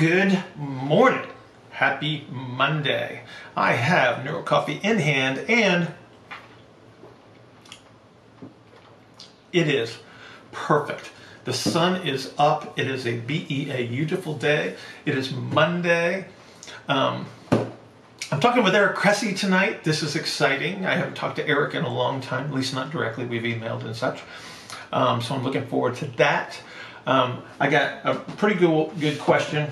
Good morning. Happy Monday. I have Neuro Coffee in hand and it is perfect. The sun is up. It is a BEA beautiful day. It is Monday. Um, I'm talking with Eric Cressey tonight. This is exciting. I haven't talked to Eric in a long time, at least not directly. We've emailed and such. Um, so I'm looking forward to that. Um, I got a pretty good, good question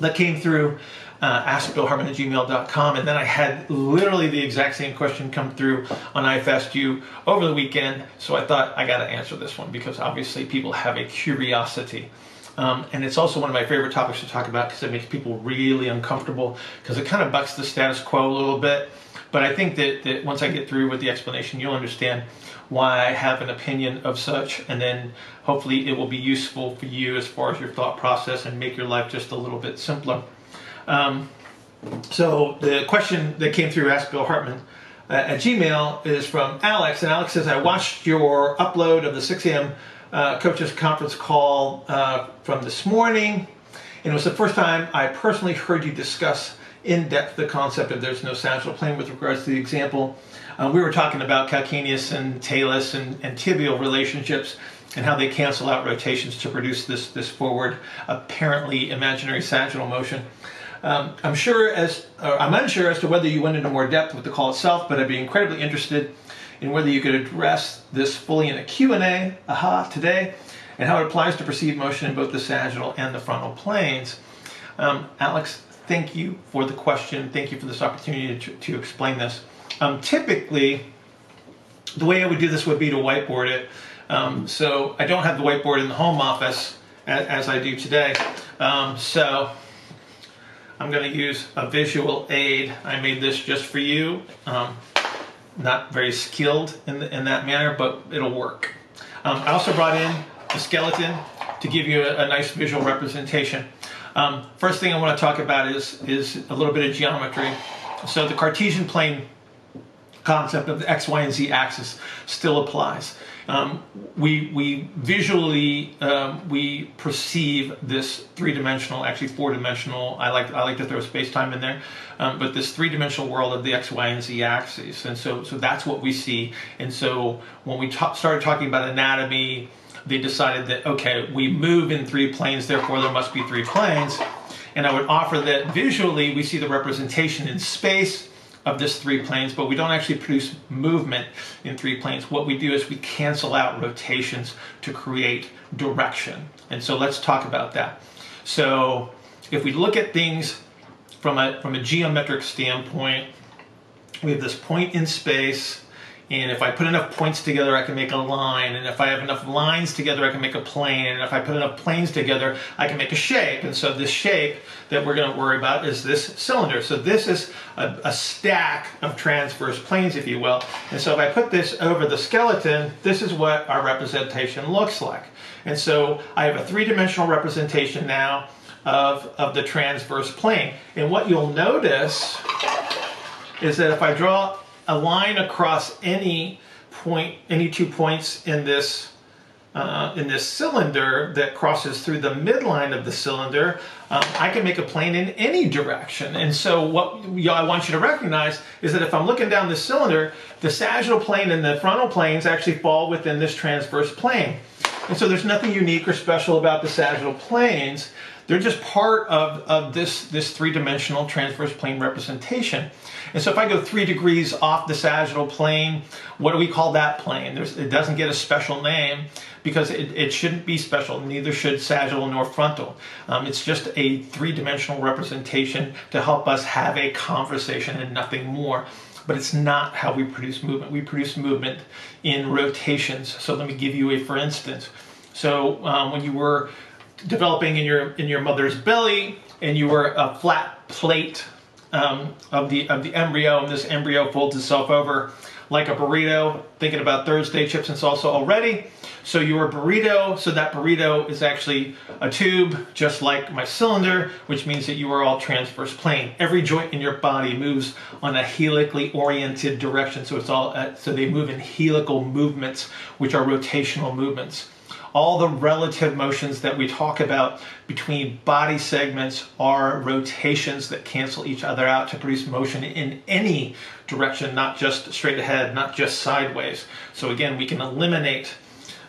that came through uh, askbillhartman at gmail.com. And then I had literally the exact same question come through on iFastU over the weekend. So I thought I got to answer this one because obviously people have a curiosity. Um, and it's also one of my favorite topics to talk about because it makes people really uncomfortable because it kind of bucks the status quo a little bit. But I think that, that once I get through with the explanation, you'll understand why I have an opinion of such, and then hopefully it will be useful for you as far as your thought process and make your life just a little bit simpler. Um, so the question that came through Ask Bill Hartman uh, at Gmail is from Alex, and Alex says, I watched your upload of the 6 a.m. Uh, coaches conference call uh, from this morning, and it was the first time I personally heard you discuss in depth the concept of there's no sagittal plane with regards to the example. Uh, we were talking about calcaneus and talus and, and tibial relationships and how they cancel out rotations to produce this, this forward, apparently imaginary sagittal motion. Um, I'm sure as I'm unsure as to whether you went into more depth with the call itself, but I'd be incredibly interested in whether you could address this fully in a Q&A, aha, today, and how it applies to perceived motion in both the sagittal and the frontal planes. Um, Alex, thank you for the question. Thank you for this opportunity to, to explain this. Um, typically, the way I would do this would be to whiteboard it. Um, so I don't have the whiteboard in the home office as, as I do today. Um, so I'm going to use a visual aid. I made this just for you. Um, not very skilled in, the, in that manner, but it'll work. Um, I also brought in the skeleton to give you a, a nice visual representation. Um, first thing I want to talk about is, is a little bit of geometry. So the Cartesian plane concept of the X, Y, and Z axis still applies. Um, we, we visually, um, we perceive this three-dimensional, actually four-dimensional, I like, I like to throw space-time in there, um, but this three-dimensional world of the X, Y, and Z axes. And so, so that's what we see. And so when we ta started talking about anatomy, they decided that, okay, we move in three planes, therefore there must be three planes. And I would offer that visually we see the representation in space of this three planes, but we don't actually produce movement in three planes. What we do is we cancel out rotations to create direction. And so let's talk about that. So if we look at things from a, from a geometric standpoint, we have this point in space, and if I put enough points together, I can make a line. And if I have enough lines together, I can make a plane. And if I put enough planes together, I can make a shape. And so this shape that we're going to worry about is this cylinder. So this is a, a stack of transverse planes, if you will. And so if I put this over the skeleton, this is what our representation looks like. And so I have a three-dimensional representation now of, of the transverse plane. And what you'll notice is that if I draw a line across any point, any two points in this uh, in this cylinder that crosses through the midline of the cylinder, um, I can make a plane in any direction. And so what I want you to recognize is that if I'm looking down this cylinder, the sagittal plane and the frontal planes actually fall within this transverse plane. And so there's nothing unique or special about the sagittal planes. They're just part of, of this, this three-dimensional transverse plane representation. And so if I go three degrees off the sagittal plane, what do we call that plane? There's, it doesn't get a special name because it, it shouldn't be special. Neither should sagittal nor frontal. Um, it's just a three-dimensional representation to help us have a conversation and nothing more but it's not how we produce movement. We produce movement in rotations. So let me give you a for instance. So um, when you were developing in your in your mother's belly and you were a flat plate um, of the of the embryo, and this embryo folds itself over like a burrito. Thinking about Thursday chips and salsa already. So your burrito, so that burrito is actually a tube, just like my cylinder, which means that you are all transverse plane. Every joint in your body moves on a helically oriented direction, so it's all uh, so they move in helical movements, which are rotational movements. All the relative motions that we talk about between body segments are rotations that cancel each other out to produce motion in any direction, not just straight ahead, not just sideways. So again, we can eliminate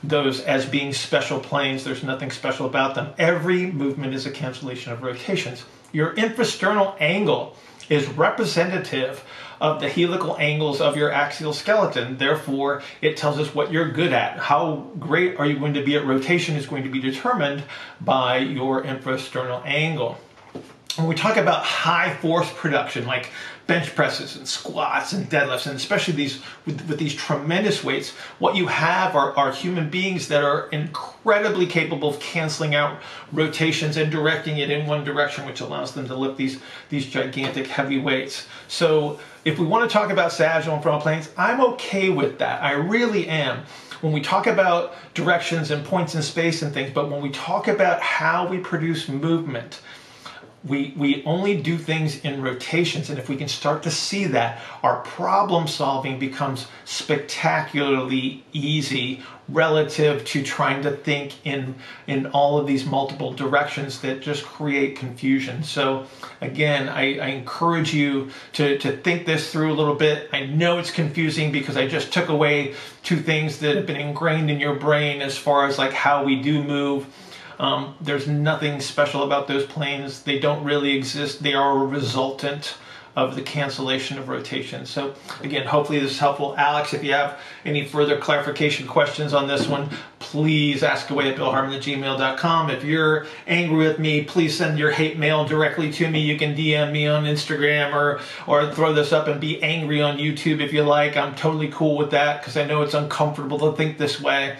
those as being special planes. There's nothing special about them. Every movement is a cancellation of rotations. Your infrasternal angle is representative of the helical angles of your axial skeleton. Therefore, it tells us what you're good at. How great are you going to be at rotation is going to be determined by your infrasternal angle. When we talk about high force production, like bench presses and squats and deadlifts, and especially these with, with these tremendous weights, what you have are, are human beings that are incredibly capable of canceling out rotations and directing it in one direction, which allows them to lift these these gigantic heavy weights. So if we want to talk about sagittal and frontal planes, I'm okay with that. I really am when we talk about directions and points in space and things, but when we talk about how we produce movement, we, we only do things in rotations. And if we can start to see that, our problem solving becomes spectacularly easy relative to trying to think in, in all of these multiple directions that just create confusion. So again, I, I encourage you to, to think this through a little bit. I know it's confusing because I just took away two things that have been ingrained in your brain as far as like how we do move um, there's nothing special about those planes. They don't really exist. They are a resultant of the cancellation of rotation. So again, hopefully this is helpful. Alex, if you have any further clarification questions on this one, please ask away at billhartman at gmail.com. If you're angry with me, please send your hate mail directly to me. You can DM me on Instagram or, or throw this up and be angry on YouTube if you like. I'm totally cool with that because I know it's uncomfortable to think this way.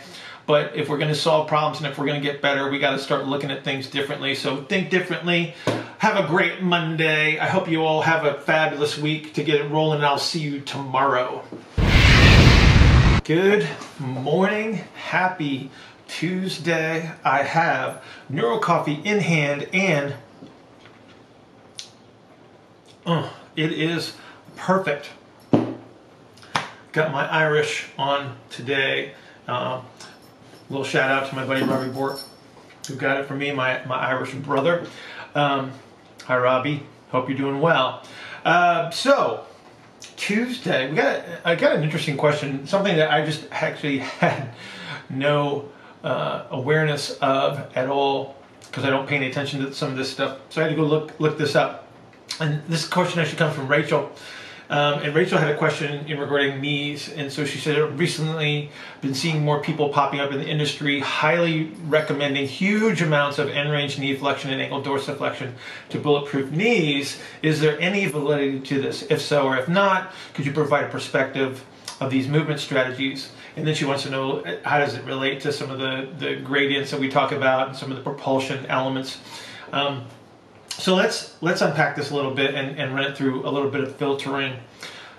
But if we're going to solve problems and if we're going to get better, we got to start looking at things differently. So think differently. Have a great Monday. I hope you all have a fabulous week to get it rolling. And I'll see you tomorrow. Good morning. Happy Tuesday. I have Neuro Coffee in hand and uh, it is perfect. Got my Irish on today. Uh, little shout out to my buddy Robbie Bork, who got it for me, my, my Irish brother. Um, hi, Robbie. Hope you're doing well. Uh, so, Tuesday, we got I got an interesting question, something that I just actually had no uh, awareness of at all because I don't pay any attention to some of this stuff. So I had to go look look this up. And this question actually comes from Rachel. Um, and Rachel had a question in regarding knees, and so she said, recently been seeing more people popping up in the industry, highly recommending huge amounts of end range knee flexion and ankle dorsiflexion to bulletproof knees. Is there any validity to this? If so, or if not, could you provide a perspective of these movement strategies? And then she wants to know how does it relate to some of the, the gradients that we talk about and some of the propulsion elements. Um, so let's let's unpack this a little bit and, and run it through a little bit of filtering.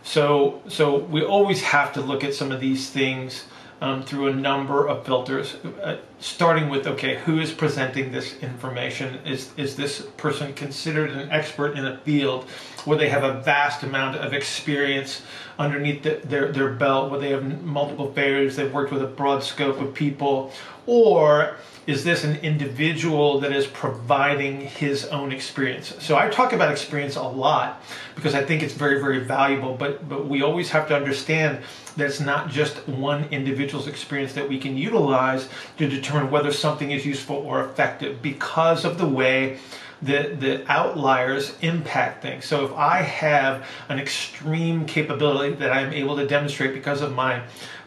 So so we always have to look at some of these things um, through a number of filters, uh, starting with okay, who is presenting this information? Is is this person considered an expert in a field where they have a vast amount of experience underneath the, their their belt, where they have multiple failures, they've worked with a broad scope of people, or is this an individual that is providing his own experience? So I talk about experience a lot because I think it's very, very valuable, but, but we always have to understand that it's not just one individual's experience that we can utilize to determine whether something is useful or effective because of the way the, the outliers impact things. So if I have an extreme capability that I'm able to demonstrate because of my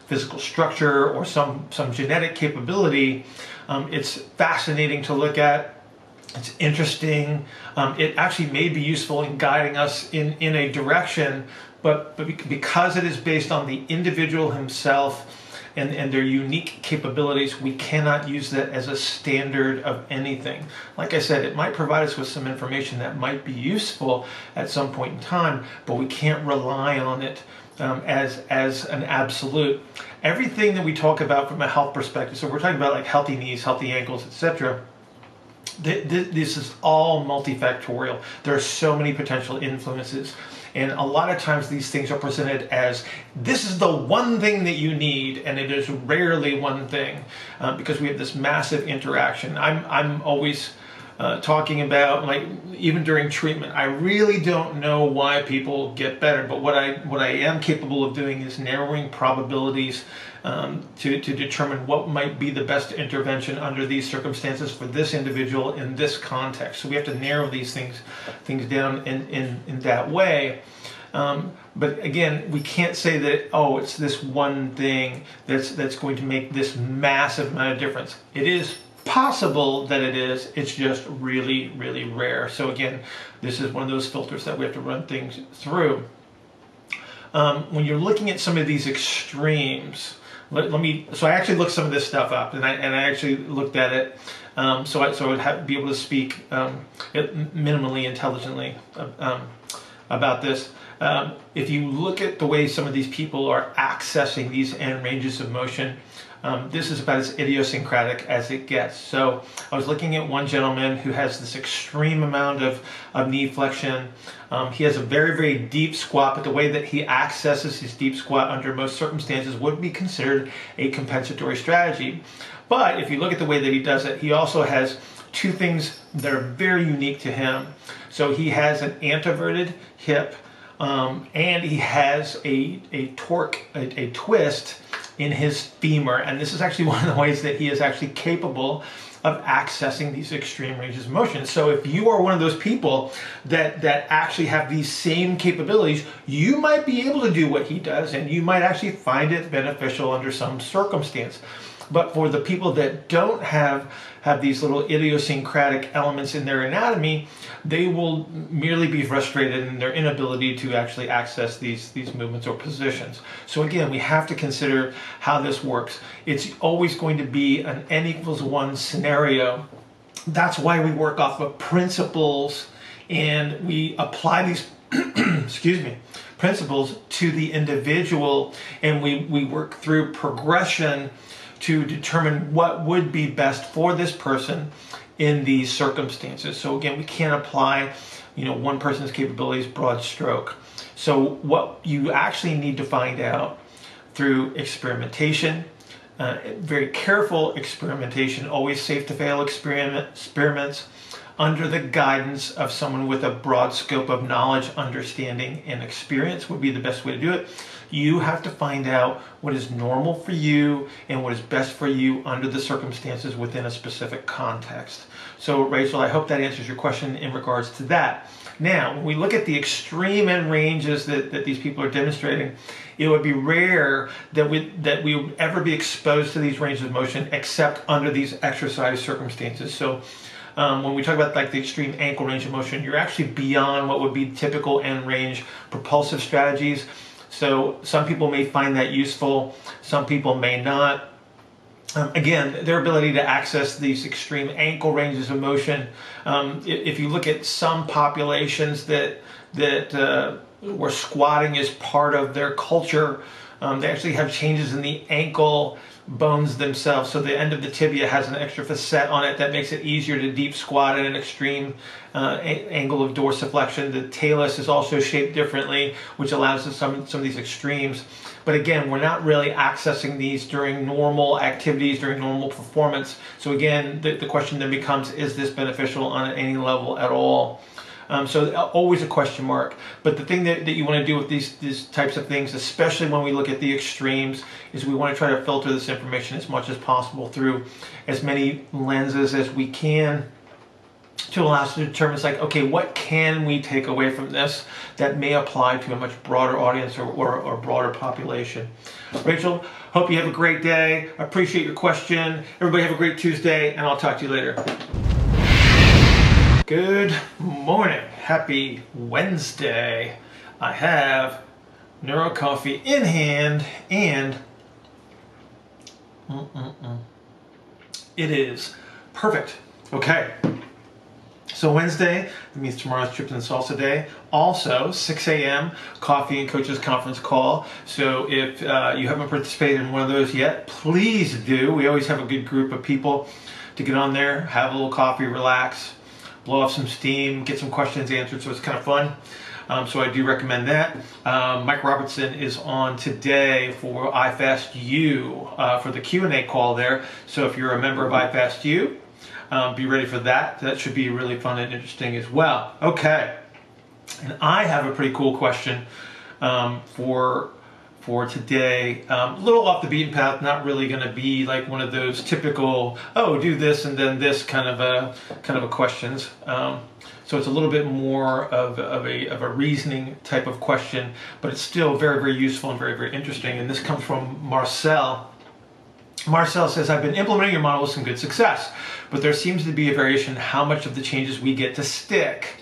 physical structure or some, some genetic capability, um, it's fascinating to look at. It's interesting. Um, it actually may be useful in guiding us in, in a direction, but, but because it is based on the individual himself and, and their unique capabilities, we cannot use that as a standard of anything. Like I said, it might provide us with some information that might be useful at some point in time, but we can't rely on it um, as as an absolute. Everything that we talk about from a health perspective, so we're talking about like healthy knees, healthy ankles, etc. th- th- this is all multifactorial. There are so many potential influences. And a lot of times these things are presented as this is the one thing that you need, and it is rarely one thing uh, because we have this massive interaction. I'm, I'm always uh, talking about like even during treatment. I really don't know why people get better but what i what i am capable of doing is narrowing probabilities um, to, to determine what might be the best intervention under these circumstances for this individual in this context. So we have to narrow these things things down in in, in that way. Um, but again, we can't say that oh, it's this one thing that's that's going to make this massive amount of difference. It is possible that it is. It's just really, really rare. So again, this is one of those filters that we have to run things through. Um, when you're looking at some of these extremes, let, let, me. So I actually looked some of this stuff up, and I and I actually looked at it. Um, so I so I would have, be able to speak um, minimally intelligently um, about this. Um, if you look at the way some of these people are accessing these end ranges of motion, um, this is about as idiosyncratic as it gets. So I was looking at one gentleman who has this extreme amount of, of knee flexion. Um, he has a very, very deep squat, but the way that he accesses his deep squat under most circumstances would be considered a compensatory strategy. But if you look at the way that he does it, he also has two things that are very unique to him. So he has an anteverted hip um, and he has a, a torque, a, a twist in his femur. And this is actually one of the ways that he is actually capable of accessing these extreme ranges of motion. So if you are one of those people that that actually have these same capabilities, you might be able to do what he does and you might actually find it beneficial under some circumstance. But for the people that don't have have these little idiosyncratic elements in their anatomy, they will merely be frustrated in their inability to actually access these, these movements or positions. So again, we have to consider how this works. It's always going to be an n equals one scenario. That's why we work off of principles and we apply these, excuse me, principles to the individual and we, we work through progression to determine what would be best for this person in these circumstances. So again, we can't apply, you know, one person's capabilities broad stroke. So what you actually need to find out through experimentation, uh, very careful experimentation, always safe to fail experiment, experiments under the guidance of someone with a broad scope of knowledge, understanding, and experience would be the best way to do it. You have to find out what is normal for you and what is best for you under the circumstances within a specific context. So, Rachel, I hope that answers your question in regards to that. Now, when we look at the extreme end ranges that, that these people are demonstrating, it would be rare that we that we would ever be exposed to these ranges of motion except under these exercise circumstances. So um, when we talk about like the extreme ankle range of motion, you're actually beyond what would be typical end range propulsive strategies. So some people may find that useful, some people may not. Um, again, their ability to access these extreme ankle ranges of motion. Um, if you look at some populations that that uh, where squatting is part of their culture, um, they actually have changes in the ankle bones themselves. So the end of the tibia has an extra facet on it that makes it easier to deep squat at an extreme uh, angle of dorsiflexion. The talus is also shaped differently, which allows some, some of these extremes. But again, we're not really accessing these during normal activities, during normal performance. So again, the, the question then becomes, is this beneficial on any level at all? Um, so uh, always a question mark. But the thing that, that you want to do with these, these types of things, especially when we look at the extremes, is we want to try to filter this information as much as possible through as many lenses as we can to allow us to determine it's like, okay, what can we take away from this that may apply to a much broader audience or, or, or broader population. Rachel, hope you have a great day. I appreciate your question. Everybody have a great Tuesday, and I'll talk to you later. Good morning. Happy Wednesday. I have Neuro Coffee in hand and mm -mm -mm. it is perfect. Okay. So Wednesday, that means tomorrow's Chips and Salsa Day. Also, 6 a.m. Coffee and Coaches Conference call. So if uh, you haven't participated in one of those yet, please do. We always have a good group of people to get on there, have a little coffee, relax, blow off some steam, get some questions answered. So it's kind of fun. Um, so I do recommend that. Um, Mike Robertson is on today for iFastU uh, for the Q&A call there. So if you're a member of iFastU, um, be ready for that. That should be really fun and interesting as well. Okay, and I have a pretty cool question um, for for today. Um, a little off the beaten path, not really going to be like one of those typical oh do this and then this kind of a kind of a questions. Um, so it's a little bit more of, of, a, of a reasoning type of question, but it's still very, very useful and very, very interesting. And this comes from Marcel. Marcel says, I've been implementing your model with some good success, but there seems to be a variation in how much of the changes we get to stick.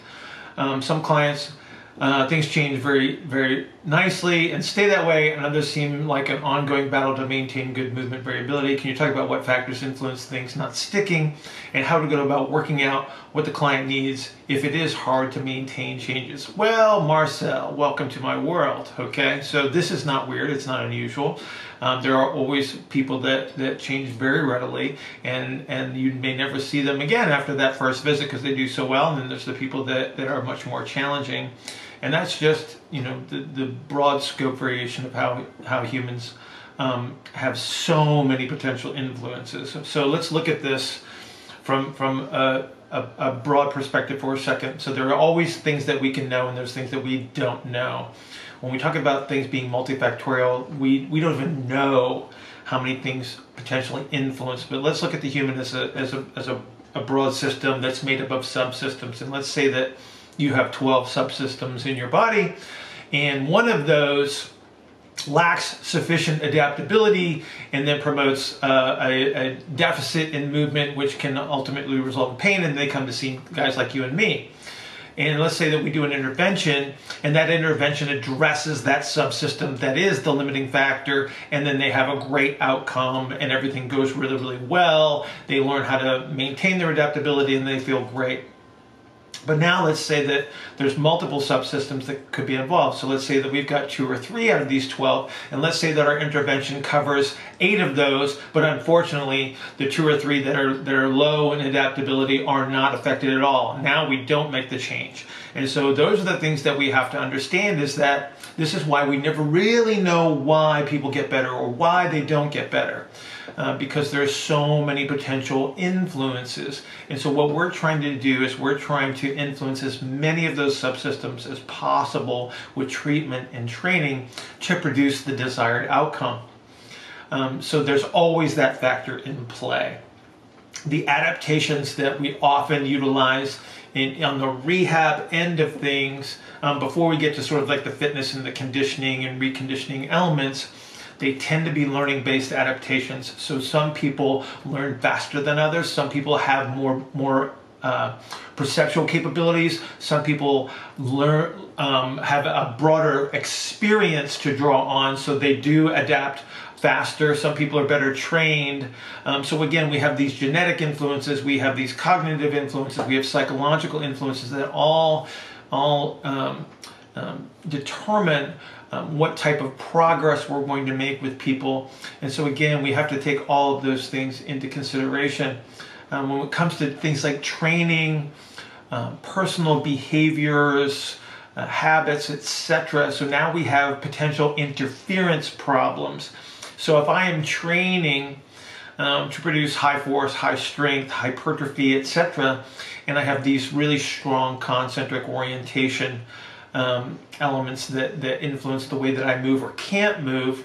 Um, some clients uh, things change very, very nicely and stay that way, and others seem like an ongoing battle to maintain good movement variability. Can you talk about what factors influence things not sticking and how to go about working out what the client needs if it is hard to maintain changes? Well, Marcel, welcome to my world. Okay, so this is not weird, it's not unusual. Um, there are always people that, that change very readily, and, and you may never see them again after that first visit because they do so well. And then there's the people that, that are much more challenging. And that's just, you know, the, the broad scope variation of how, how humans um, have so many potential influences. So let's look at this from, from a, a, a broad perspective for a second. So there are always things that we can know, and there's things that we don't know when we talk about things being multifactorial, we, we don't even know how many things potentially influence. But let's look at the human as a, as a, as a, a broad system that's made up of subsystems. And let's say that you have 12 subsystems in your body, and one of those lacks sufficient adaptability and then promotes uh, a, a, deficit in movement, which can ultimately result in pain, and they come to see guys like you and me. And let's say that we do an intervention and that intervention addresses that subsystem that is the limiting factor and then they have a great outcome and everything goes really really well. They learn how to maintain their adaptability and they feel great but now let's say that there's multiple subsystems that could be involved. So let's say that we've got two or three out of these 12, and let's say that our intervention covers eight of those, but unfortunately the two or three that are, that are low in adaptability are not affected at all. Now we don't make the change. And so those are the things that we have to understand is that this is why we never really know why people get better or why they don't get better uh, because there's so many potential influences. And so what we're trying to do is we're trying to influence as many of those subsystems as possible with treatment and training to produce the desired outcome. Um, so there's always that factor in play. The adaptations that we often utilize in, on the rehab end of things, um, before we get to sort of like the fitness and the conditioning and reconditioning elements, they tend to be learning based adaptations. So some people learn faster than others. Some people have more more uh, perceptual capabilities. Some people learn um, have a broader experience to draw on, so they do adapt faster. Some people are better trained. Um, so again, we have these genetic influences, we have these cognitive influences, we have psychological influences that all all um, um determine um, what type of progress we're going to make with people. And so, again, we have to take all of those things into consideration. Um, when it comes to things like training, um, personal behaviors, uh, habits, etc. So now we have potential interference problems. So if I am training um, to produce high force, high strength, hypertrophy, etc., and I have these really strong concentric orientation um, elements that, that influence the way that I move or can't move,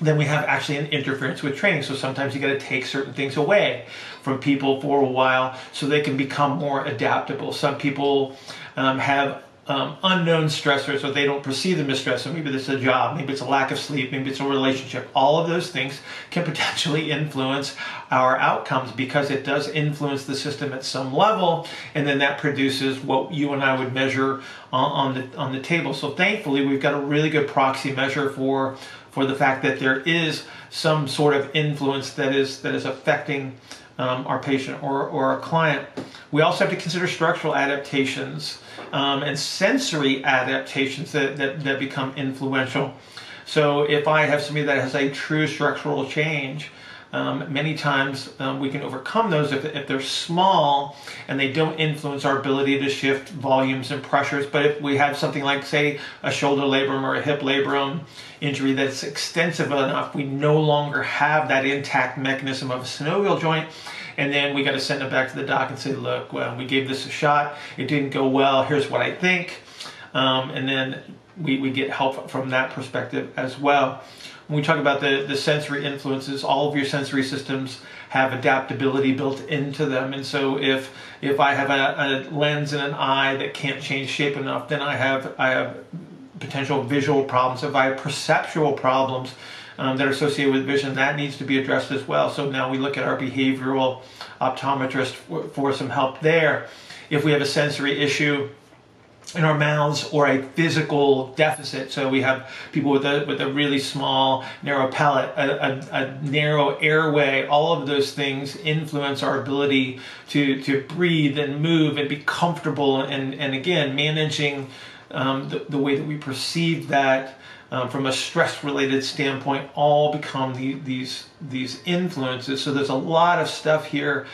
then we have actually an interference with training. So sometimes you got to take certain things away from people for a while so they can become more adaptable. Some people um, have um, unknown stressors or they don't perceive them as stressors. Maybe it's a job, maybe it's a lack of sleep, maybe it's a relationship. All of those things can potentially influence our outcomes because it does influence the system at some level, and then that produces what you and I would measure on, on the on the table. So thankfully, we've got a really good proxy measure for for the fact that there is some sort of influence that is that is affecting um, our patient or, or our client. We also have to consider structural adaptations um, and sensory adaptations that, that, that become influential. So if I have somebody that has a true structural change, Um, many times um, we can overcome those if, if they're small and they don't influence our ability to shift volumes and pressures. But if we have something like, say, a shoulder labrum or a hip labrum injury that's extensive enough, we no longer have that intact mechanism of a synovial joint. And then we got to send it back to the doc and say, look, well, we gave this a shot. It didn't go well. Here's what I think. Um, and then we, we get help from that perspective as well when we talk about the, the sensory influences, all of your sensory systems have adaptability built into them. And so if if I have a, a lens and an eye that can't change shape enough, then I have I have potential visual problems. If I have perceptual problems um, that are associated with vision, that needs to be addressed as well. So now we look at our behavioral optometrist for, for some help there. If we have a sensory issue, in our mouths or a physical deficit. So we have people with a with a really small, narrow palate, a, a, a, narrow airway. All of those things influence our ability to to breathe and move and be comfortable. And and again, managing um, the, the way that we perceive that. Um, from a stress related standpoint, all become the, these these influences. So there's a lot of stuff here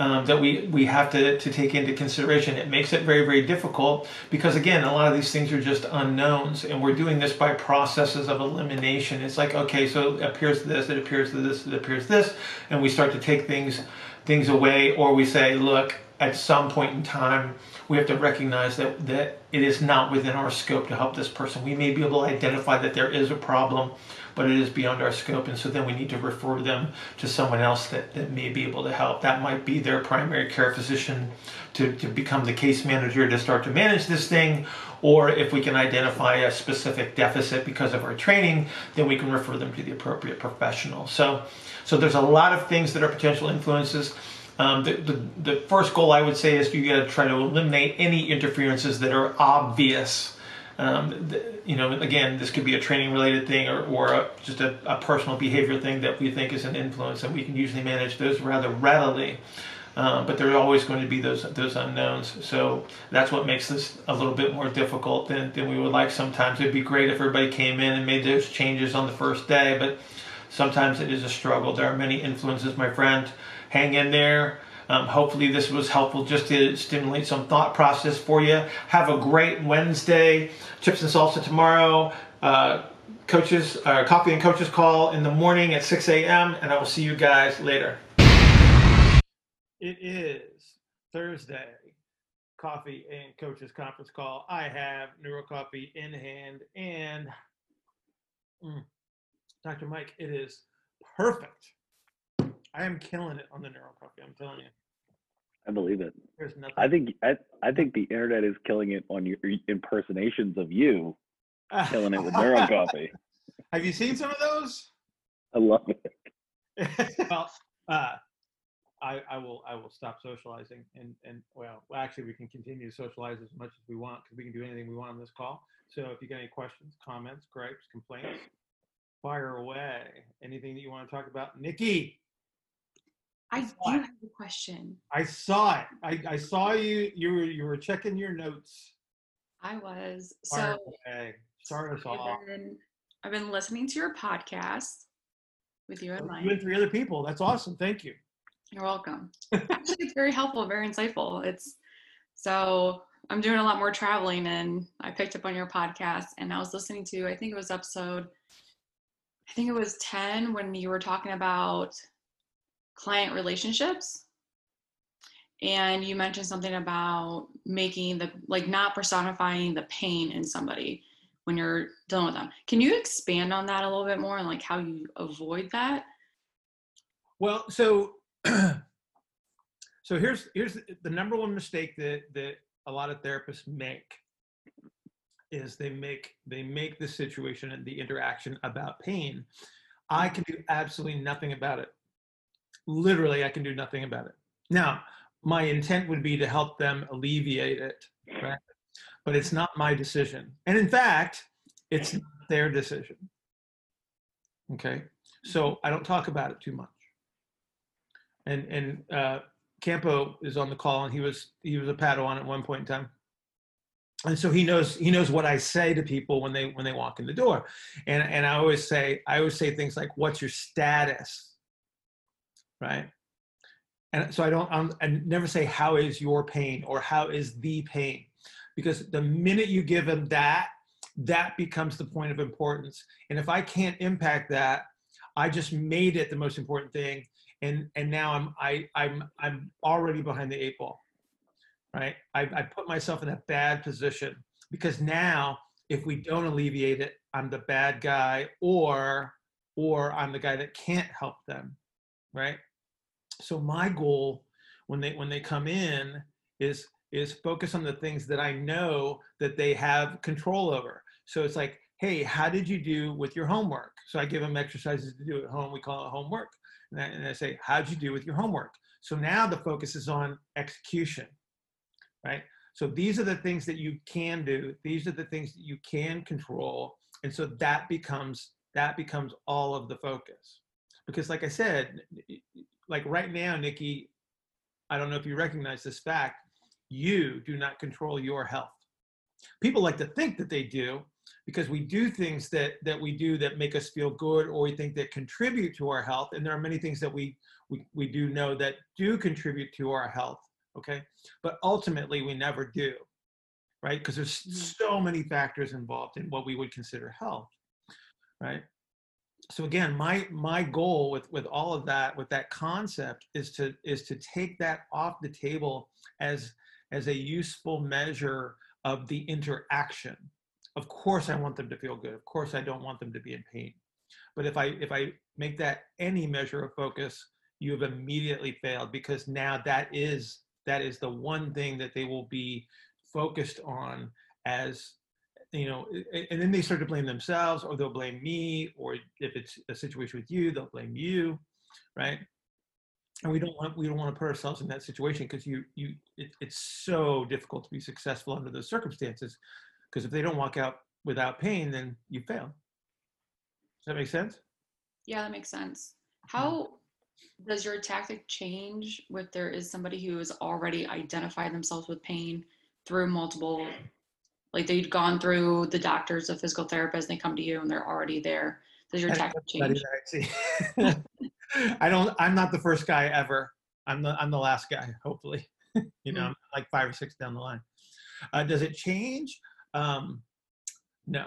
um, that we, we have to, to take into consideration. It makes it very, very difficult because, again, a lot of these things are just unknowns, and we're doing this by processes of elimination. It's like, okay, so it appears this, it appears this, it appears this, and we start to take things things away, or we say, look, at some point in time, we have to recognize that, that it is not within our scope to help this person. We may be able to identify that there is a problem, but it is beyond our scope. And so then we need to refer them to someone else that, that may be able to help. That might be their primary care physician to, to become the case manager to start to manage this thing. Or if we can identify a specific deficit because of our training, then we can refer them to the appropriate professional. So, so there's a lot of things that are potential influences. Um, the, the, the, first goal I would say is you got to try to eliminate any interferences that are obvious um, the, you know, again, this could be a training related thing or, or a, just a, a, personal behavior thing that we think is an influence, and we can usually manage those rather readily. Um, but there are always going to be those those unknowns. So that's what makes this a little bit more difficult than, than we would like. Sometimes it'd be great if everybody came in and made those changes on the first day, but sometimes it is a struggle. There are many influences, my friend. Hang in there. Um, hopefully, this was helpful just to stimulate some thought process for you. Have a great Wednesday. Chips and salsa tomorrow. Uh, coaches, uh, coffee and coaches call in the morning at 6 a.m. And I will see you guys later. It is Thursday. Coffee and coaches conference call. I have NeuroCoffee in hand and mm, Dr. Mike, it is perfect. I am killing it on the NeuroCoffee. I'm telling you. I believe it. There's nothing. I think I, I think the internet is killing it on your impersonations of you, killing it with NeuroCoffee. Have you seen some of those? I love it. well, uh, I, I will I will stop socializing and and well, well actually we can continue to socialize as much as we want because we can do anything we want on this call. So if you got any questions, comments, gripes, complaints, fire away. Anything that you want to talk about, Nikki? I, do have a question. I saw it. I, I saw you. You were you were checking your notes. I was. So okay. Start us off. I've been, I've been listening to your podcast with you and Mike. You and three other people. That's awesome. Thank you. You're welcome. Actually, it's very helpful, very insightful. It's so I'm doing a lot more traveling, and I picked up on your podcast, and I was listening to. I think it was episode. I think it was ten when you were talking about client relationships. And you mentioned something about making the like not personifying the pain in somebody when you're dealing with them. Can you expand on that a little bit more and like how you avoid that? Well so so here's here's the number one mistake that that a lot of therapists make is they make they make the situation and the interaction about pain. I can do absolutely nothing about it literally I can do nothing about it. Now, my intent would be to help them alleviate it, right? But it's not my decision. And in fact, it's their decision. Okay? So I don't talk about it too much. And and uh, Campo is on the call and he was he was a Padawan at one point in time. And so he knows he knows what I say to people when they when they walk in the door. And and I always say I always say things like what's your status? Right? And so I don't, um, I'm, I never say, how is your pain or how is the pain? Because the minute you give them that, that becomes the point of importance. And if I can't impact that, I just made it the most important thing. And, and now I'm, I, I'm, I'm already behind the eight ball, right? I, I put myself in a bad position because now if we don't alleviate it, I'm the bad guy or, or I'm the guy that can't help them, right? So my goal when they, when they come in is, is focus on the things that I know that they have control over. So it's like, hey, how did you do with your homework? So I give them exercises to do at home. We call it homework. And I, and I say, how'd you do with your homework? So now the focus is on execution, right? So these are the things that you can do. These are the things that you can control. And so that becomes that becomes all of the focus. Because like I said, like right now, Nikki, I don't know if you recognize this fact, you do not control your health. People like to think that they do, because we do things that that we do that make us feel good or we think that contribute to our health and there are many things that we we, we do know that do contribute to our health okay but ultimately we never do right because there's mm-hmm. so many factors involved in what we would consider health right so again my my goal with with all of that with that concept is to is to take that off the table as as a useful measure of the interaction of course I want them to feel good. Of course I don't want them to be in pain. But if I if I make that any measure of focus, you have immediately failed because now that is that is the one thing that they will be focused on as you know and then they start to blame themselves or they'll blame me or if it's a situation with you they'll blame you right and we don't want we don't want to put ourselves in that situation because you you it, it's so difficult to be successful under those circumstances because if they don't walk out without pain, then you fail. Does that make sense? Yeah, that makes sense. Hmm. How does your tactic change if there is somebody who has already identified themselves with pain through multiple, like they'd gone through the doctors, the physical therapist, they come to you and they're already there. Does your tactic change? I don't. I'm not the first guy ever. I'm the I'm the last guy. Hopefully, you know, mm-hmm. like five or six down the line. Uh, does it change? Um, no.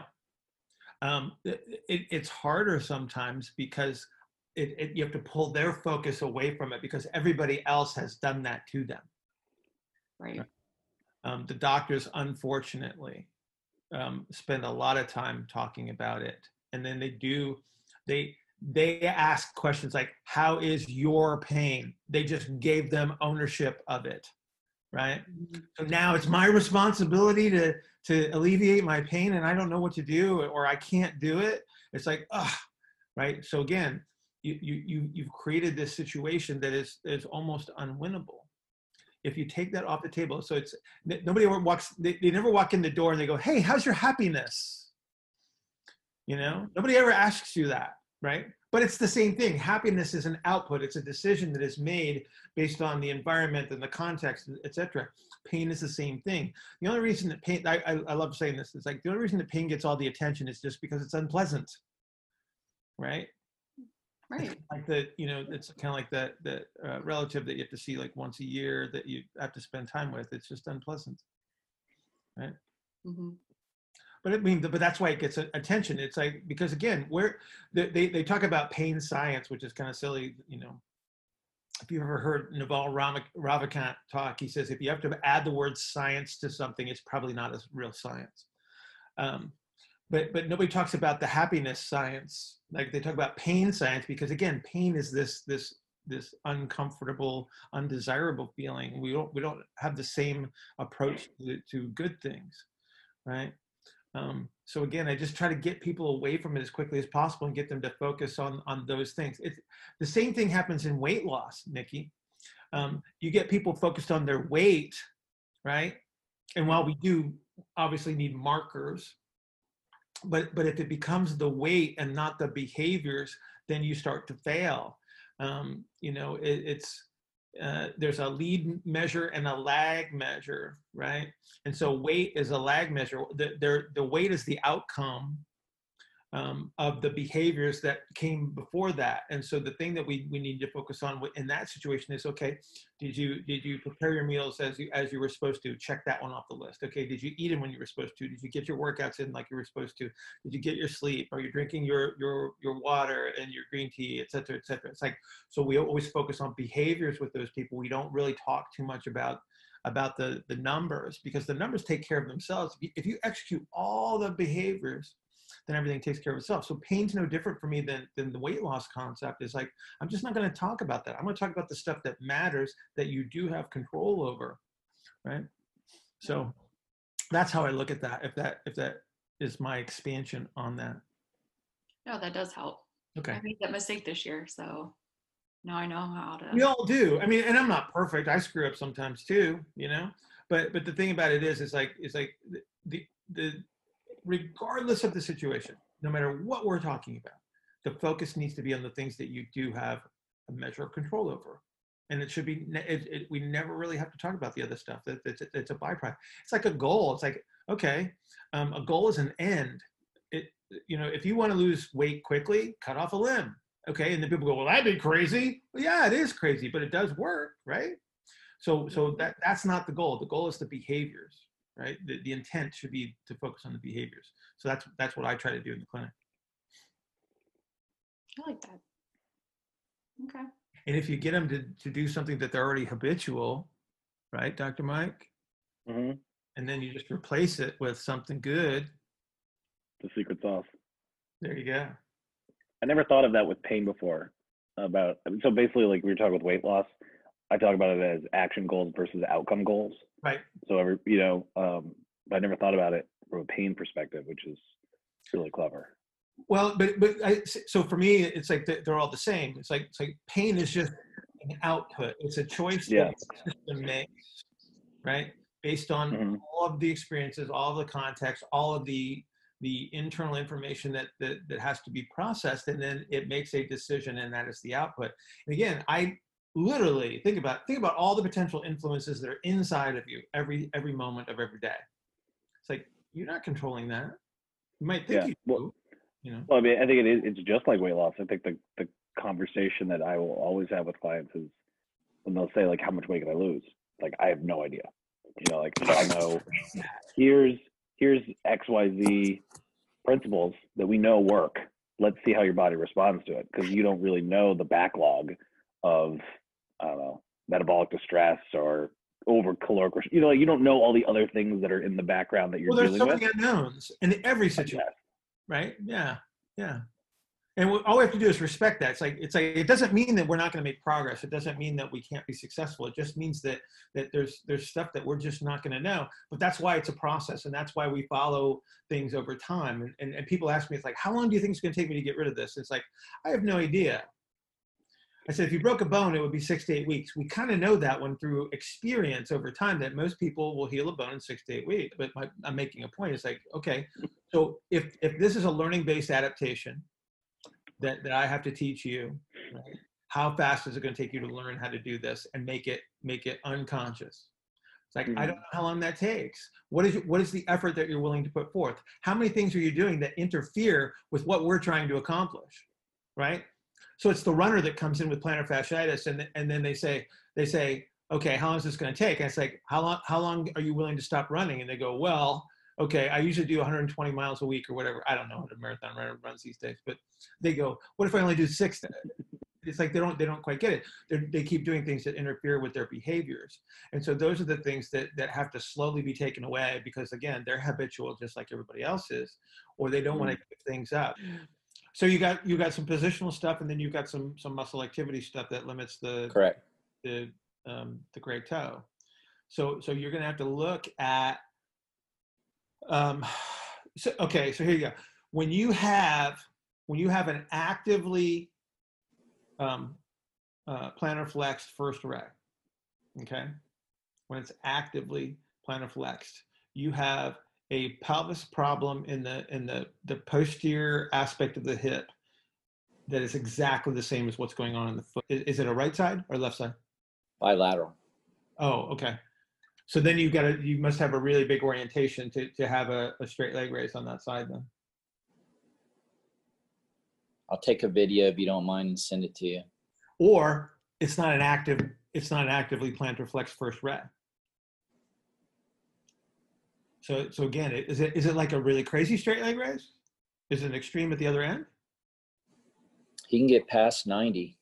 Um, it, it's harder sometimes because it, it, you have to pull their focus away from it because everybody else has done that to them. Right. Um, the doctors, unfortunately, um, spend a lot of time talking about it, and then they do they they ask questions like, "How is your pain?" They just gave them ownership of it, right? Mm-hmm. So now it's my responsibility to to alleviate my pain and I don't know what to do or I can't do it. It's like, ah, right? So again, you, you, you, you've created this situation that is, is almost unwinnable. If you take that off the table, so it's, nobody ever walks, they, they never walk in the door and they go, hey, how's your happiness? You know, nobody ever asks you that, right? But it's the same thing. Happiness is an output. It's a decision that is made based on the environment and the context, etc. Pain is the same thing. The only reason that pain, I, I, I love saying this, is like the only reason that pain gets all the attention is just because it's unpleasant, right? Right. like the, you know, it's kind of like that that uh, relative that you have to see like once a year that you have to spend time with. It's just unpleasant, right? Mm-hmm but I mean, but that's why it gets attention. It's like because again, where they they talk about pain science, which is kind of silly, you know. If you've ever heard Naval Ravikant talk, he says if you have to add the word science to something, it's probably not a real science. Um, but but nobody talks about the happiness science. Like they talk about pain science because again, pain is this this this uncomfortable, undesirable feeling. We don't we don't have the same approach to, to good things, right? Um, so again, I just try to get people away from it as quickly as possible and get them to focus on on those things. It's the same thing happens in weight loss, Nikki. Um, you get people focused on their weight, right? And while we do obviously need markers, but but if it becomes the weight and not the behaviors, then you start to fail. Um, you know, it, it's uh, there's a lead measure and a lag measure, right? And so weight is a lag measure. The, the, the weight is the outcome um, of the behaviors that came before that. And so the thing that we, we need to focus on in that situation is, okay, did you did you prepare your meals as you as you were supposed to? Check that one off the list. Okay, did you eat them when you were supposed to? Did you get your workouts in like you were supposed to? Did you get your sleep? Are you drinking your your your water and your green tea, et cetera, et cetera? It's like so we always focus on behaviors with those people. We don't really talk too much about about the the numbers because the numbers take care of themselves. If you, if you execute all the behaviors then everything takes care of itself. So pain's no different for me than, than the weight loss concept is like, I'm just not going to talk about that. I'm going to talk about the stuff that matters that you do have control over. Right. So that's how I look at that. If that, if that is my expansion on that. No, that does help. Okay. I made that mistake this year. So now I know how to. We all do. I mean, and I'm not perfect. I screw up sometimes too, you know, but, but the thing about it is, it's like, it's like the, the, the regardless of the situation, no matter what we're talking about, the focus needs to be on the things that you do have a measure of control over. And it should be, it, it, we never really have to talk about the other stuff. That it's, it's a byproduct. It's like a goal. It's like, okay, um, a goal is an end. It, you know, if you want to lose weight quickly, cut off a limb. Okay. And then people go, well, that'd be crazy. Well, yeah, it is crazy, but it does work, right? So, so that, that's not the goal. The goal is the behaviors right? The, the intent should be to focus on the behaviors. So that's that's what I try to do in the clinic. I like that. Okay. And if you get them to, to do something that they're already habitual, right, Dr. Mike? Mm-hmm. And then you just replace it with something good. The secret sauce. There you go. I never thought of that with pain before. About so basically, like we were talking with weight loss, I talk about it as action goals versus outcome goals. Right. So every you know, um, I never thought about it from a pain perspective, which is really clever. Well, but but I, so for me, it's like they're all the same. It's like it's like pain is just an output. It's a choice yeah. that the system makes, right? Based on mm-hmm. all of the experiences, all of the context, all of the the internal information that, that that has to be processed, and then it makes a decision, and that is the output. And again, I literally think about think about all the potential influences that are inside of you every every moment of every day. It's like you're not controlling that. You might think yeah. you well, do, you know? Well i mean i think it is it's just like weight loss. I think the the conversation that i will always have with clients is when they'll say like how much weight can i lose? Like i have no idea. You know like i know here's here's xyz principles that we know work. Let's see how your body responds to it because you don't really know the backlog of I don't know, metabolic distress or over caloric. You know, you don't know all the other things that are in the background that you're well, there's dealing so many unknowns in every situation, right? Yeah, yeah. And all we have to do is respect that. It's like it's like it doesn't mean that we're not going to make progress. It doesn't mean that we can't be successful. It just means that that there's there's stuff that we're just not going to know. But that's why it's a process, and that's why we follow things over time. And, and and people ask me, it's like, how long do you think it's going to take me to get rid of this? It's like I have no idea. I said, if you broke a bone, it would be six to eight weeks. We kind of know that one through experience over time that most people will heal a bone in six to eight weeks. But my, I'm making a point. It's like, okay, so if, if this is a learning based adaptation that, that I have to teach you, right, how fast is it going to take you to learn how to do this and make it make it unconscious? It's like, mm-hmm. I don't know how long that takes. What is, what is the effort that you're willing to put forth? How many things are you doing that interfere with what we're trying to accomplish? Right? So it's the runner that comes in with plantar fasciitis, and and then they say they say, okay, how long is this going to take? And it's like, how long how long are you willing to stop running? And they go, well, okay, I usually do 120 miles a week or whatever. I don't know what a marathon runner runs these days, but they go, what if I only do six? It's like they don't they don't quite get it. They're, they keep doing things that interfere with their behaviors, and so those are the things that that have to slowly be taken away because again they're habitual just like everybody else is, or they don't want to mm. give things up. So you got you got some positional stuff, and then you've got some some muscle activity stuff that limits the correct the um, the great toe. So so you're going to have to look at. Um, so okay, so here you go. When you have when you have an actively um, uh, plantar flexed first ray, okay, when it's actively plantar flexed, you have a pelvis problem in the in the the posterior aspect of the hip that is exactly the same as what's going on in the foot. Is, is it a right side or left side? Bilateral. Oh, okay. So then you've got to you must have a really big orientation to to have a, a straight leg raise on that side then. I'll take a video if you don't mind and send it to you. Or it's not an active, it's not an actively plantar flex first ray. So, so again, is it is it like a really crazy straight leg raise? Is it an extreme at the other end? He can get past 90.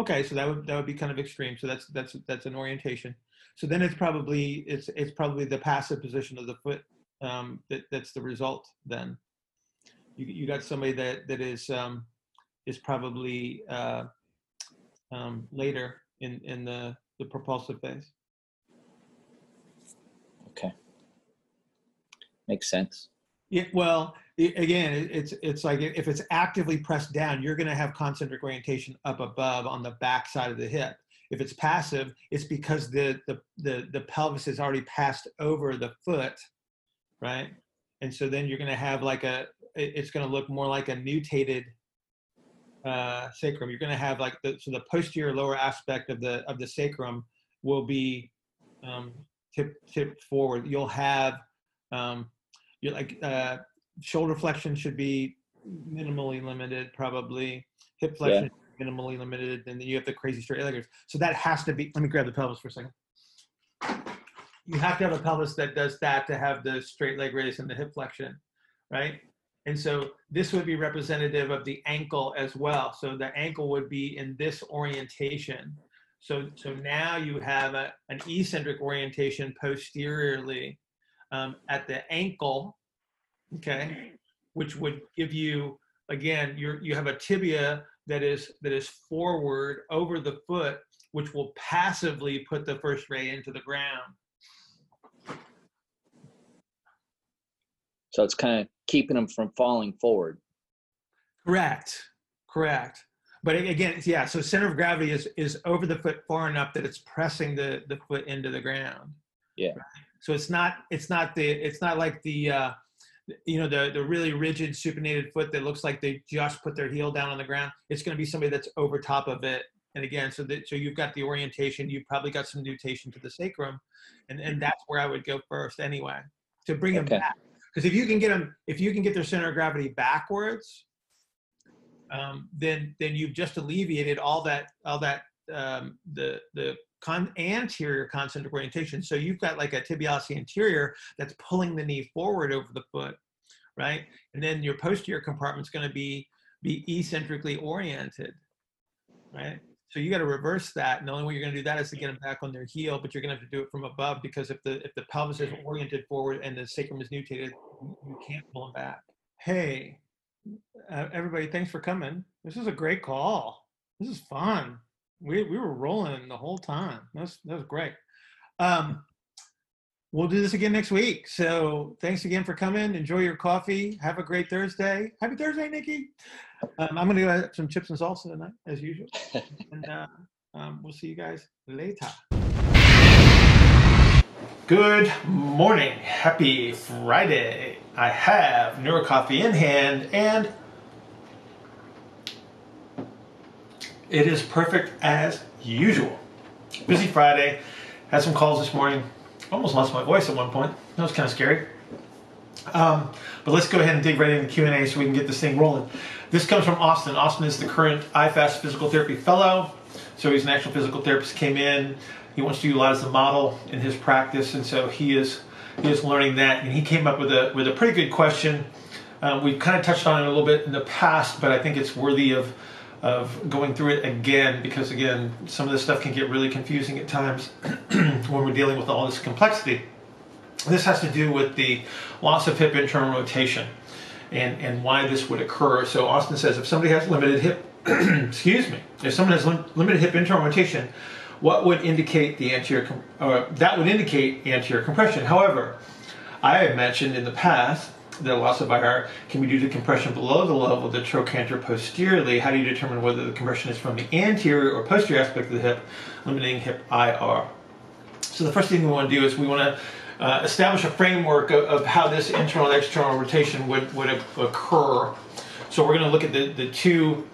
Okay, so that would that would be kind of extreme. So that's that's that's an orientation. So then it's probably it's it's probably the passive position of the foot um, that that's the result. Then you you got somebody that that is um, is probably uh, um, later in in the the propulsive phase. Okay. Makes sense. Yeah, well, again, it- it's it's like if it's actively pressed down, you're going to have concentric orientation up above on the back side of the hip. If it's passive, it's because the the the, the pelvis has already passed over the foot, right? And so then you're going to have like a it's going to look more like a nutated uh, sacrum. You're going to have like the so the posterior lower aspect of the of the sacrum will be um, tipped tipped forward. You'll have um, you're like uh, shoulder flexion should be minimally limited, probably hip flexion minimally limited, and then you have the crazy straight leggers. So that has to be. Let me grab the pelvis for a second. You have to have a pelvis that does that to have the straight leg raise and the hip flexion, right? And so this would be representative of the ankle as well. So the ankle would be in this orientation. So so now you have a, an eccentric orientation posteriorly um, at the ankle, okay, which would give you again you you have a tibia that is that is forward over the foot, which will passively put the first ray into the ground. So it's kind of keeping them from falling forward. Correct, correct. But again, yeah. So center of gravity is is over the foot far enough that it's pressing the the foot into the ground. Yeah. So it's not it's not the it's not like the uh, you know the the really rigid supinated foot that looks like they just put their heel down on the ground. It's going to be somebody that's over top of it. And again, so that so you've got the orientation. You've probably got some nutation to the sacrum, and and that's where I would go first anyway to bring them Okay. back. Because if you can get them, if you can get their center of gravity backwards, um, then then you've just alleviated all that all that um, the the con- anterior concentric orientation. So you've got like a tibialis anterior that's pulling the knee forward over the foot, right? And then your posterior compartment's going to be be eccentrically oriented, right? So you got to reverse that, and the only way you're going to do that is to get them back on their heel. But you're going to have to do it from above because if the if the pelvis is oriented forward and the sacrum is nutated, you can't pull them back. Hey, uh, everybody, thanks for coming. This is a great call. This is fun. We we were rolling the whole time. That's that was great. Um, we'll do this again next week. So thanks again for coming. Enjoy your coffee. Have a great Thursday. Happy Thursday, Nikki. Um, I'm gonna go have some chips and salsa tonight, as usual. and uh, um, we'll see you guys later. Good morning. Happy Friday. I have NeuroCoffee in hand and it is perfect as usual. Busy Friday. Had some calls this morning. Almost lost my voice at one point. That was kind of scary. Um, but let's go ahead and dig right into the Q&A so we can get this thing rolling. This comes from Austin. Austin is the current IFAST Physical Therapy Fellow. So he's an actual physical therapist, came in. He wants to utilize the model in his practice, and so he is he is learning that. And he came up with a with a pretty good question. Uh, we've kind of touched on it a little bit in the past, but I think it's worthy of of going through it again because again, some of this stuff can get really confusing at times when we're dealing with all this complexity. This has to do with the loss of hip internal rotation and, and why this would occur. So Austin says if somebody has limited hip, excuse me, if someone has lim- limited hip internal rotation, what would indicate the anterior, or that would indicate anterior compression. However, I have mentioned in the past that loss of IR can be due to compression below the level of the trochanter posteriorly. How do you determine whether the compression is from the anterior or posterior aspect of the hip, limiting hip IR? So the first thing we want to do is we want to uh, establish a framework of, of how this internal and external rotation would, would occur. So we're going to look at the, the two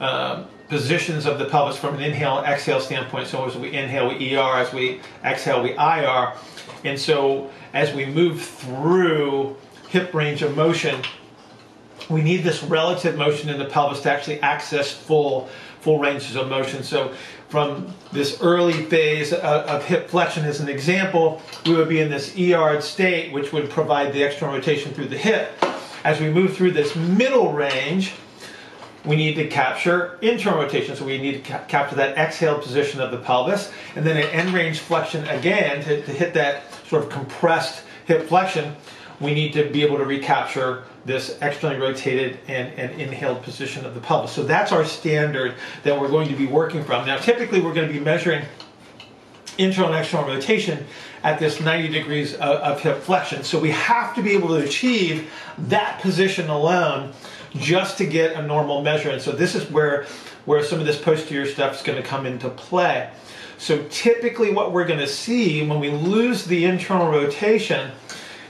uh, positions of the pelvis from an inhale exhale standpoint. So as we inhale, we ER. As we exhale, we IR. And so as we move through hip range of motion, we need this relative motion in the pelvis to actually access full full ranges of motion. So from this early phase of, of, hip flexion as an example, we would be in this ER state, which would provide the external rotation through the hip. As we move through this middle range, we need to capture internal rotation. So we need to ca capture that exhale position of the pelvis. And then an end range flexion again to, to hit that sort of compressed hip flexion. We need to be able to recapture this externally rotated and, and inhaled position of the pelvis. So that's our standard that we're going to be working from. Now, typically we're going to be measuring internal and external rotation at this 90 degrees of, of, hip flexion. So we have to be able to achieve that position alone just to get a normal measure. And so this is where, where some of this posterior stuff is going to come into play. So typically what we're going to see when we lose the internal rotation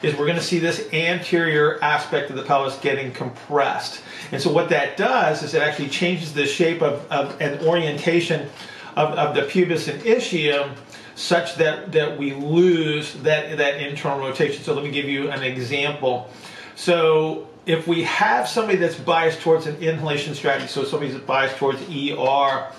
is we're going to see this anterior aspect of the pelvis getting compressed. And so what that does is it actually changes the shape of, of an orientation of, of the pubis and ischium such that, that we lose that, that internal rotation. So let me give you an example. So if we have somebody that's biased towards an inhalation strategy, so somebody that's biased towards ER,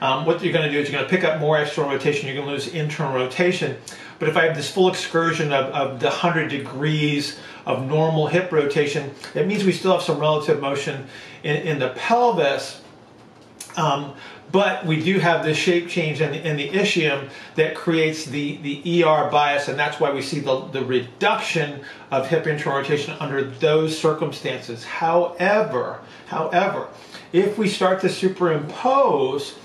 um, what you're going to do is you're going to pick up more external rotation, you're going to lose internal rotation. But if I have this full excursion of, of the 100 degrees of normal hip rotation, that means we still have some relative motion in, in the pelvis. Um, but we do have this shape change in the, in the ischium that creates the, the ER bias, and that's why we see the, the reduction of hip internal rotation under those circumstances. However, however, if we start to superimpose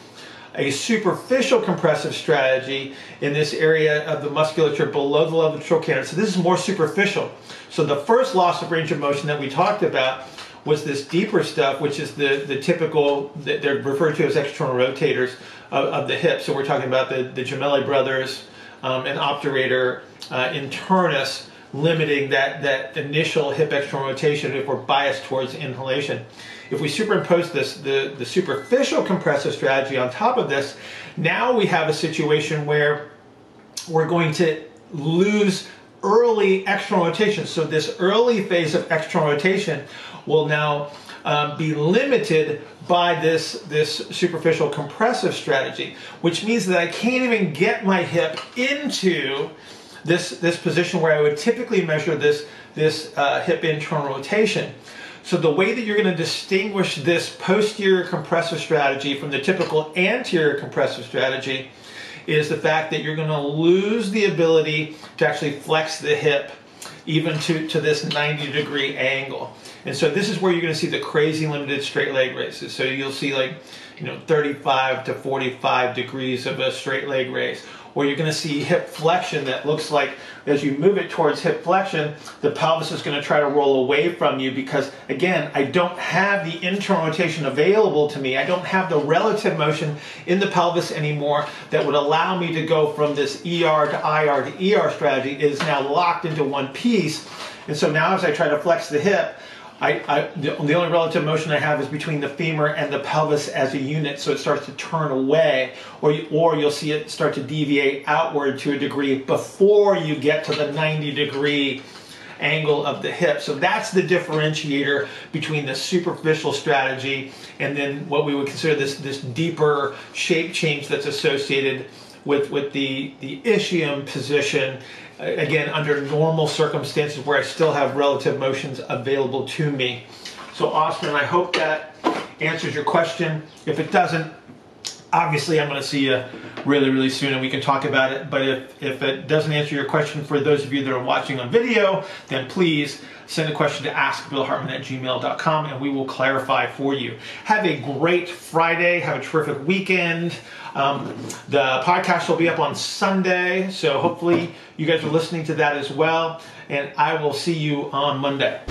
a superficial compressive strategy in this area of the musculature below the level of the trochanter. So this is more superficial. So the first loss of range of motion that we talked about was this deeper stuff, which is the, the typical, they're referred to as external rotators of, of the hip. So we're talking about the, the Gemelli brothers um, and obturator uh, internus limiting that, that initial hip external rotation if we're biased towards inhalation. If we superimpose this, the, the superficial compressive strategy on top of this, now we have a situation where we're going to lose early external rotation. So this early phase of external rotation will now um, be limited by this, this superficial compressive strategy, which means that I can't even get my hip into this, this position where I would typically measure this, this uh, hip internal rotation. So the way that you're going to distinguish this posterior compressive strategy from the typical anterior compressive strategy is the fact that you're going to lose the ability to actually flex the hip even to, to this 90 degree angle. And so this is where you're going to see the crazy limited straight leg raises. So you'll see like, you know, 35 to 45 degrees of a straight leg raise where you're going to see hip flexion that looks like as you move it towards hip flexion, the pelvis is going to try to roll away from you because, again, I don't have the internal rotation available to me. I don't have the relative motion in the pelvis anymore that would allow me to go from this ER to IR to ER strategy. It is now locked into one piece. And so now as I try to flex the hip, I, I the, the, only relative motion I have is between the femur and the pelvis as a unit, so it starts to turn away, or you, or you'll see it start to deviate outward to a degree before you get to the 90 degree angle of the hip. So that's the differentiator between the superficial strategy and then what we would consider this this deeper shape change that's associated with with the the ischium position again, under normal circumstances where I still have relative motions available to me. So Austin, I hope that answers your question. If it doesn't, obviously I'm going to see you really, really soon and we can talk about it. But if, if it doesn't answer your question for those of you that are watching on video, then please send a question to askbillhartman at gmail.com and we will clarify for you. Have a great Friday. Have a terrific weekend. Um, the podcast will be up on Sunday, so hopefully you guys are listening to that as well. And I will see you on Monday.